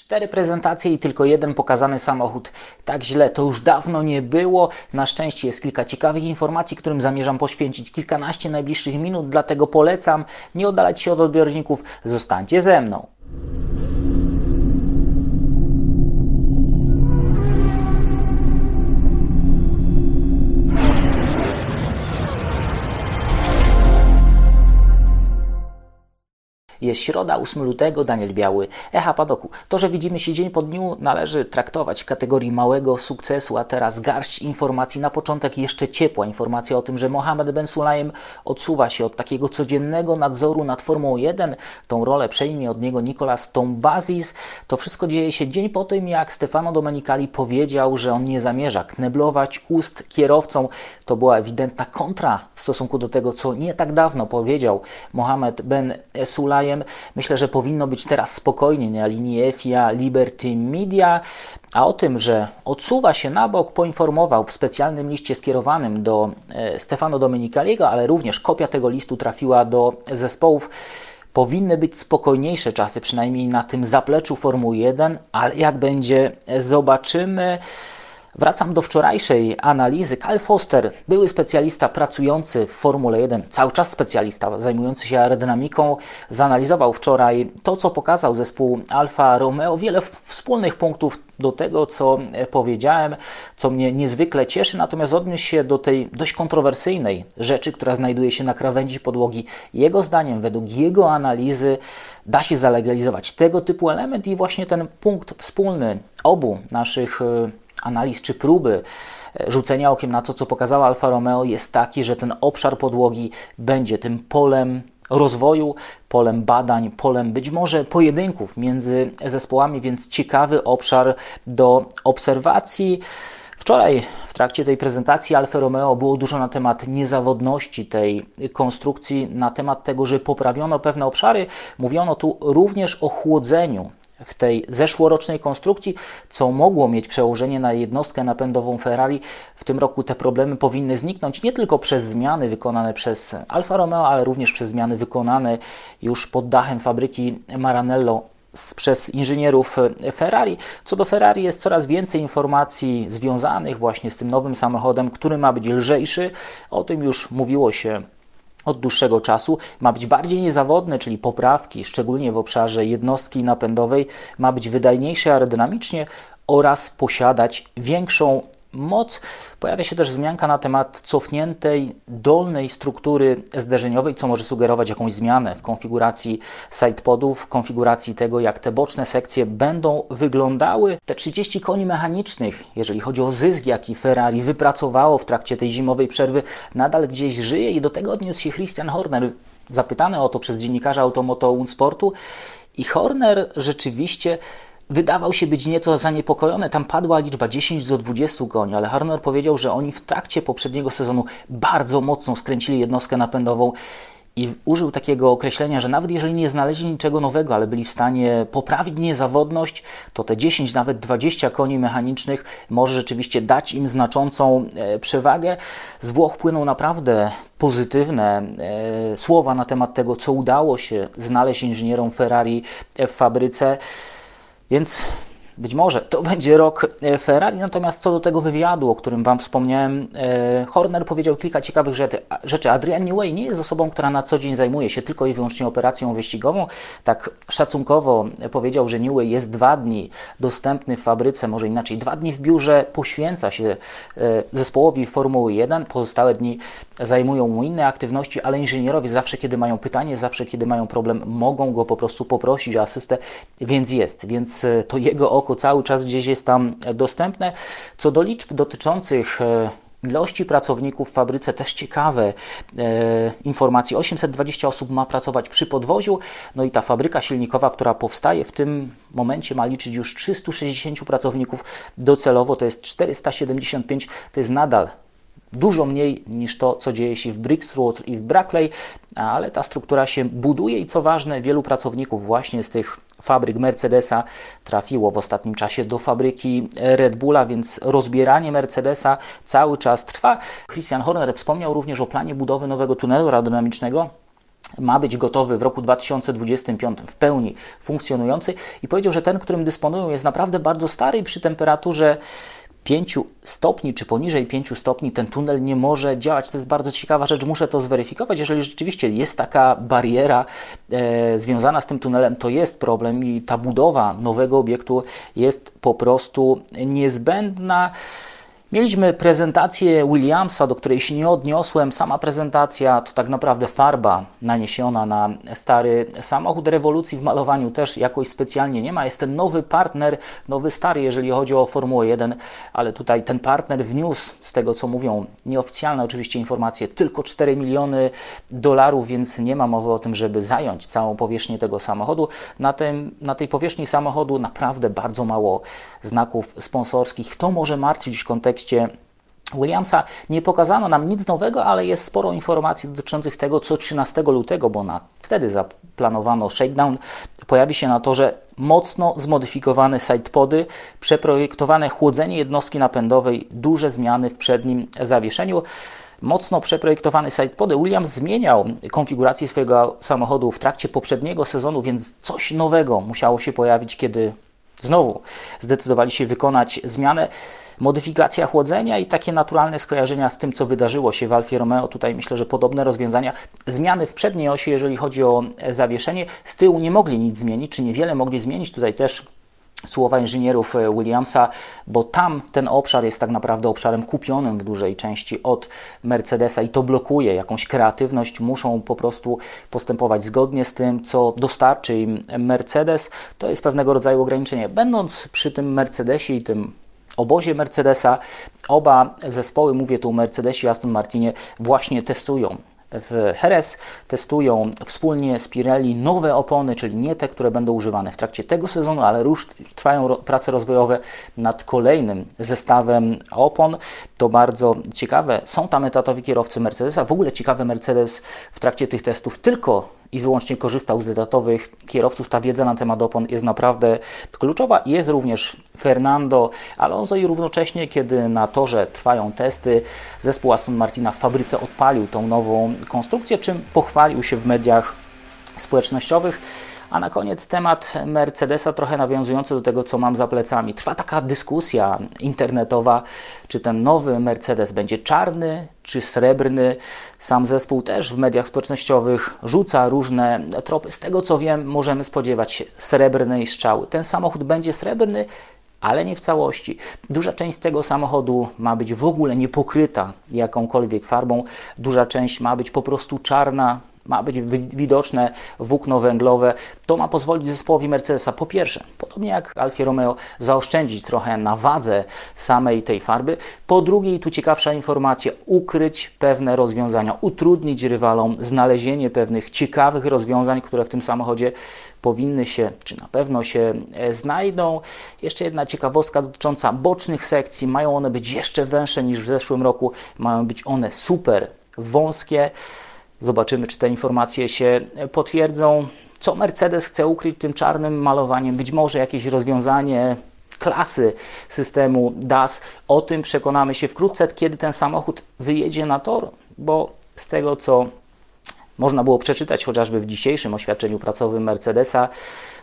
Cztery prezentacje i tylko jeden pokazany samochód. Tak źle to już dawno nie było. Na szczęście jest kilka ciekawych informacji, którym zamierzam poświęcić kilkanaście najbliższych minut, dlatego polecam nie oddalać się od odbiorników. Zostańcie ze mną. Jest środa, 8 lutego, Daniel Biały, Echa Padoku. To, że widzimy się dzień po dniu, należy traktować w kategorii małego sukcesu, a teraz garść informacji. Na początek jeszcze ciepła informacja o tym, że Mohamed Ben Sulayem odsuwa się od takiego codziennego nadzoru nad Formułą 1. Tą rolę przejmie od niego Nicolas Tombazis. To wszystko dzieje się dzień po tym, jak Stefano Domenicali powiedział, że on nie zamierza kneblować ust kierowcom. To była ewidentna kontra w stosunku do tego, co nie tak dawno powiedział Mohamed Ben Myślę, że powinno być teraz spokojnie na linii FIA Liberty Media. A o tym, że odsuwa się na bok, poinformował w specjalnym liście skierowanym do e, Stefano Domenicaliego, ale również kopia tego listu trafiła do zespołów. Powinny być spokojniejsze czasy, przynajmniej na tym zapleczu Formuły 1, ale jak będzie, zobaczymy. Wracam do wczorajszej analizy. Kyle Foster, były specjalista pracujący w Formule 1, cały czas specjalista zajmujący się aerodynamiką, zanalizował wczoraj to, co pokazał zespół Alfa Romeo. Wiele wspólnych punktów do tego, co powiedziałem, co mnie niezwykle cieszy, natomiast odniósł się do tej dość kontrowersyjnej rzeczy, która znajduje się na krawędzi podłogi. Jego zdaniem, według jego analizy, da się zalegalizować tego typu element i właśnie ten punkt wspólny obu naszych analiz czy próby e, rzucenia okiem na to, co pokazała Alfa Romeo, jest taki, że ten obszar podłogi będzie tym polem rozwoju, polem badań, polem być może pojedynków między zespołami, więc ciekawy obszar do obserwacji. Wczoraj w trakcie tej prezentacji Alfa Romeo było dużo na temat niezawodności tej konstrukcji, na temat tego, że poprawiono pewne obszary. Mówiono tu również o chłodzeniu w tej zeszłorocznej konstrukcji, co mogło mieć przełożenie na jednostkę napędową Ferrari. W tym roku te problemy powinny zniknąć nie tylko przez zmiany wykonane przez Alfa Romeo, ale również przez zmiany wykonane już pod dachem fabryki Maranello przez inżynierów Ferrari. Co do Ferrari jest coraz więcej informacji związanych właśnie z tym nowym samochodem, który ma być lżejszy. O tym już mówiło się od dłuższego czasu ma być bardziej niezawodny, czyli poprawki, szczególnie w obszarze jednostki napędowej, ma być wydajniejszy aerodynamicznie oraz posiadać większą moc. Pojawia się też wzmianka na temat cofniętej dolnej struktury zderzeniowej, co może sugerować jakąś zmianę w konfiguracji sidepodów, w konfiguracji tego, jak te boczne sekcje będą wyglądały. Te 30 koni mechanicznych, jeżeli chodzi o zysk, jaki Ferrari wypracowało w trakcie tej zimowej przerwy, nadal gdzieś żyje i do tego odniósł się Christian Horner, zapytany o to przez dziennikarza Automoto Unsportu. I Horner rzeczywiście wydawał się być nieco zaniepokojony. Tam padła liczba 10 do 20 koni, ale Harner powiedział, że oni w trakcie poprzedniego sezonu bardzo mocno skręcili jednostkę napędową i użył takiego określenia, że nawet jeżeli nie znaleźli niczego nowego, ale byli w stanie poprawić niezawodność, to te 10, nawet 20 koni mechanicznych może rzeczywiście dać im znaczącą e, przewagę. Z Włoch płyną naprawdę pozytywne e, słowa na temat tego, co udało się znaleźć inżynierom Ferrari w fabryce. Więc być może to będzie rok e, Ferrari, natomiast co do tego wywiadu, o którym Wam wspomniałem, e, Horner powiedział kilka ciekawych rzeczy. Adrian Newey nie jest osobą, która na co dzień zajmuje się tylko i wyłącznie operacją wyścigową. Tak szacunkowo powiedział, że Newey jest dwa dni dostępny w fabryce, może inaczej, dwa dni w biurze, poświęca się e, zespołowi Formuły 1, pozostałe dni zajmują mu inne aktywności, ale inżynierowie zawsze, kiedy mają pytanie, zawsze, kiedy mają problem, mogą go po prostu poprosić o asystę, więc jest. Więc to jego oko cały czas gdzieś jest tam dostępne. Co do liczb dotyczących e, ilości pracowników w fabryce też ciekawe e, informacje. 820 osób ma pracować przy podwoziu, no i ta fabryka silnikowa, która powstaje w tym momencie ma liczyć już 360 pracowników. Docelowo to jest 475, to jest nadal dużo mniej niż to, co dzieje się w Brixworth i w Brackley, ale ta struktura się buduje i co ważne, wielu pracowników właśnie z tych fabryk Mercedesa trafiło w ostatnim czasie do fabryki Red Bulla, więc rozbieranie Mercedesa cały czas trwa. Christian Horner wspomniał również o planie budowy nowego tunelu aerodynamicznego ma być gotowy w roku 2025 w pełni funkcjonujący i powiedział, że ten, którym dysponują jest naprawdę bardzo stary i przy temperaturze 5 stopni czy poniżej 5 stopni ten tunel nie może działać. To jest bardzo ciekawa rzecz, muszę to zweryfikować. Jeżeli rzeczywiście jest taka bariera e, związana z tym tunelem, to jest problem i ta budowa nowego obiektu jest po prostu niezbędna. Mieliśmy prezentację Williamsa, do której się nie odniosłem. Sama prezentacja to tak naprawdę farba naniesiona na stary samochód. Rewolucji w malowaniu też jakoś specjalnie nie ma. Jest ten nowy partner, nowy stary, jeżeli chodzi o Formułę 1, ale tutaj ten partner wniósł, z tego co mówią nieoficjalne oczywiście informacje, tylko 4 miliony dolarów, więc nie ma mowy o tym, żeby zająć całą powierzchnię tego samochodu. Na, tym, na tej powierzchni samochodu naprawdę bardzo mało znaków sponsorskich. To może martwić w kontekście kontekście Williamsa. Nie pokazano nam nic nowego, ale jest sporo informacji dotyczących tego, co 13 lutego, bo na wtedy zaplanowano shakedown, pojawi się na torze mocno zmodyfikowane sidepody, przeprojektowane chłodzenie jednostki napędowej, duże zmiany w przednim zawieszeniu. Mocno przeprojektowany sidepody. Williams zmieniał konfigurację swojego samochodu w trakcie poprzedniego sezonu, więc coś nowego musiało się pojawić, kiedy znowu zdecydowali się wykonać zmianę modyfikacja chłodzenia i takie naturalne skojarzenia z tym, co wydarzyło się w Alfie Romeo. Tutaj myślę, że podobne rozwiązania. Zmiany w przedniej osi, jeżeli chodzi o zawieszenie, z tyłu nie mogli nic zmienić, czy niewiele mogli zmienić. Tutaj też słowa inżynierów e, Williamsa, bo tam ten obszar jest tak naprawdę obszarem kupionym w dużej części od Mercedesa i to blokuje jakąś kreatywność. Muszą po prostu postępować zgodnie z tym, co dostarczy im Mercedes. To jest pewnego rodzaju ograniczenie. Będąc przy tym Mercedesie i tym obozie Mercedesa. Oba zespoły, mówię tu o Mercedesie i Aston Martinie, właśnie testują w Jerez testują wspólnie z Pirelli nowe opony, czyli nie te, które będą używane w trakcie tego sezonu, ale już trwają prace rozwojowe nad kolejnym zestawem opon. To bardzo ciekawe. Są tam etatowi kierowcy Mercedesa. W ogóle ciekawy Mercedes w trakcie tych testów tylko i wyłącznie korzystał z etatowych kierowców. Ta wiedza na temat opon jest naprawdę kluczowa. Jest również Fernando Alonso i równocześnie, kiedy na torze trwają testy, zespół Aston Martina w fabryce odpalił tą nową konstrukcję, czym pochwalił się w mediach społecznościowych. A na koniec temat Mercedesa, trochę nawiązujący do tego, co mam za plecami. Trwa taka dyskusja internetowa, czy ten nowy Mercedes będzie czarny, czy srebrny. Sam zespół też w mediach społecznościowych rzuca różne tropy. Z tego co wiem, możemy spodziewać się srebrnej strzały. Ten samochód będzie srebrny, ale nie w całości. Duża część tego samochodu ma być w ogóle niepokryta jakąkolwiek farbą. Duża część ma być po prostu czarna, ma być widoczne włókno węglowe. To ma pozwolić zespołowi Mercedesa po pierwsze, podobnie jak Alfie Romeo, zaoszczędzić trochę na wadze samej tej farby. Po drugie, i tu ciekawsza informacja, ukryć pewne rozwiązania, utrudnić rywalom znalezienie pewnych ciekawych rozwiązań, które w tym samochodzie powinny się, czy na pewno się e, znajdą. Jeszcze jedna ciekawostka dotycząca bocznych sekcji. Mają one być jeszcze węższe niż w zeszłym roku. Mają być one super wąskie. Zobaczymy, czy te informacje się potwierdzą. Co Mercedes chce ukryć tym czarnym malowaniem? Być może jakieś rozwiązanie klasy systemu DAS. O tym przekonamy się wkrótce, kiedy ten samochód wyjedzie na tor, bo z tego co można było przeczytać chociażby w dzisiejszym oświadczeniu pracowym Mercedesa,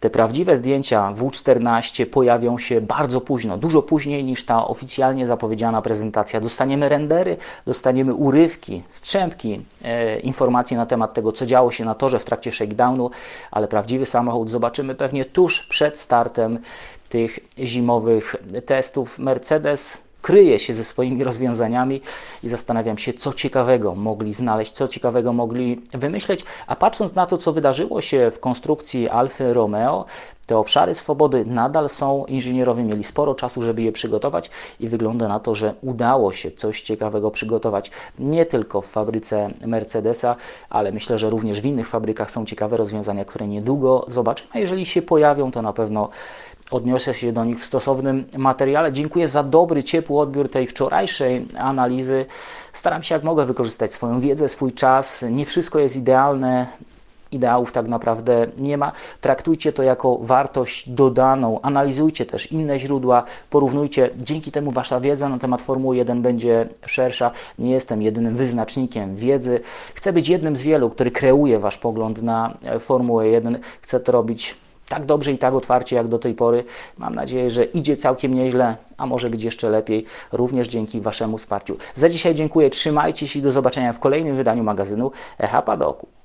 te prawdziwe zdjęcia W14 pojawią się bardzo późno, dużo później niż ta oficjalnie zapowiedziana prezentacja. Dostaniemy rendery, dostaniemy urywki, strzępki e, informacji na temat tego, co działo się na torze w trakcie shakedownu, ale prawdziwy samochód zobaczymy pewnie tuż przed startem tych zimowych testów. Mercedes kryje się ze swoimi rozwiązaniami i zastanawiam się, co ciekawego mogli znaleźć, co ciekawego mogli wymyśleć. A patrząc na to, co wydarzyło się w konstrukcji Alfy Romeo, te obszary swobody nadal są. Inżynierowie mieli sporo czasu, żeby je przygotować, i wygląda na to, że udało się coś ciekawego przygotować nie tylko w fabryce Mercedesa, ale myślę, że również w innych fabrykach są ciekawe rozwiązania, które niedługo zobaczymy. A jeżeli się pojawią, to na pewno odniosę się do nich w stosownym materiale. Dziękuję za dobry, ciepły odbiór tej wczorajszej analizy. Staram się jak mogę wykorzystać swoją wiedzę, swój czas. Nie wszystko jest idealne. ideałów tak naprawdę nie ma. Traktujcie to jako wartość dodaną, analizujcie też inne źródła, porównujcie. Dzięki temu wasza wiedza na temat Formuły 1 będzie szersza. Nie jestem jedynym wyznacznikiem wiedzy. Chcę być jednym z wielu, który kreuje wasz pogląd na Formułę 1. Chcę to robić tak dobrze i tak otwarcie jak do tej pory. Mam nadzieję, że idzie całkiem nieźle, a może być jeszcze lepiej, również dzięki Waszemu wsparciu. Za dzisiaj dziękuję, trzymajcie się i do zobaczenia w kolejnym wydaniu magazynu Echa Padoku.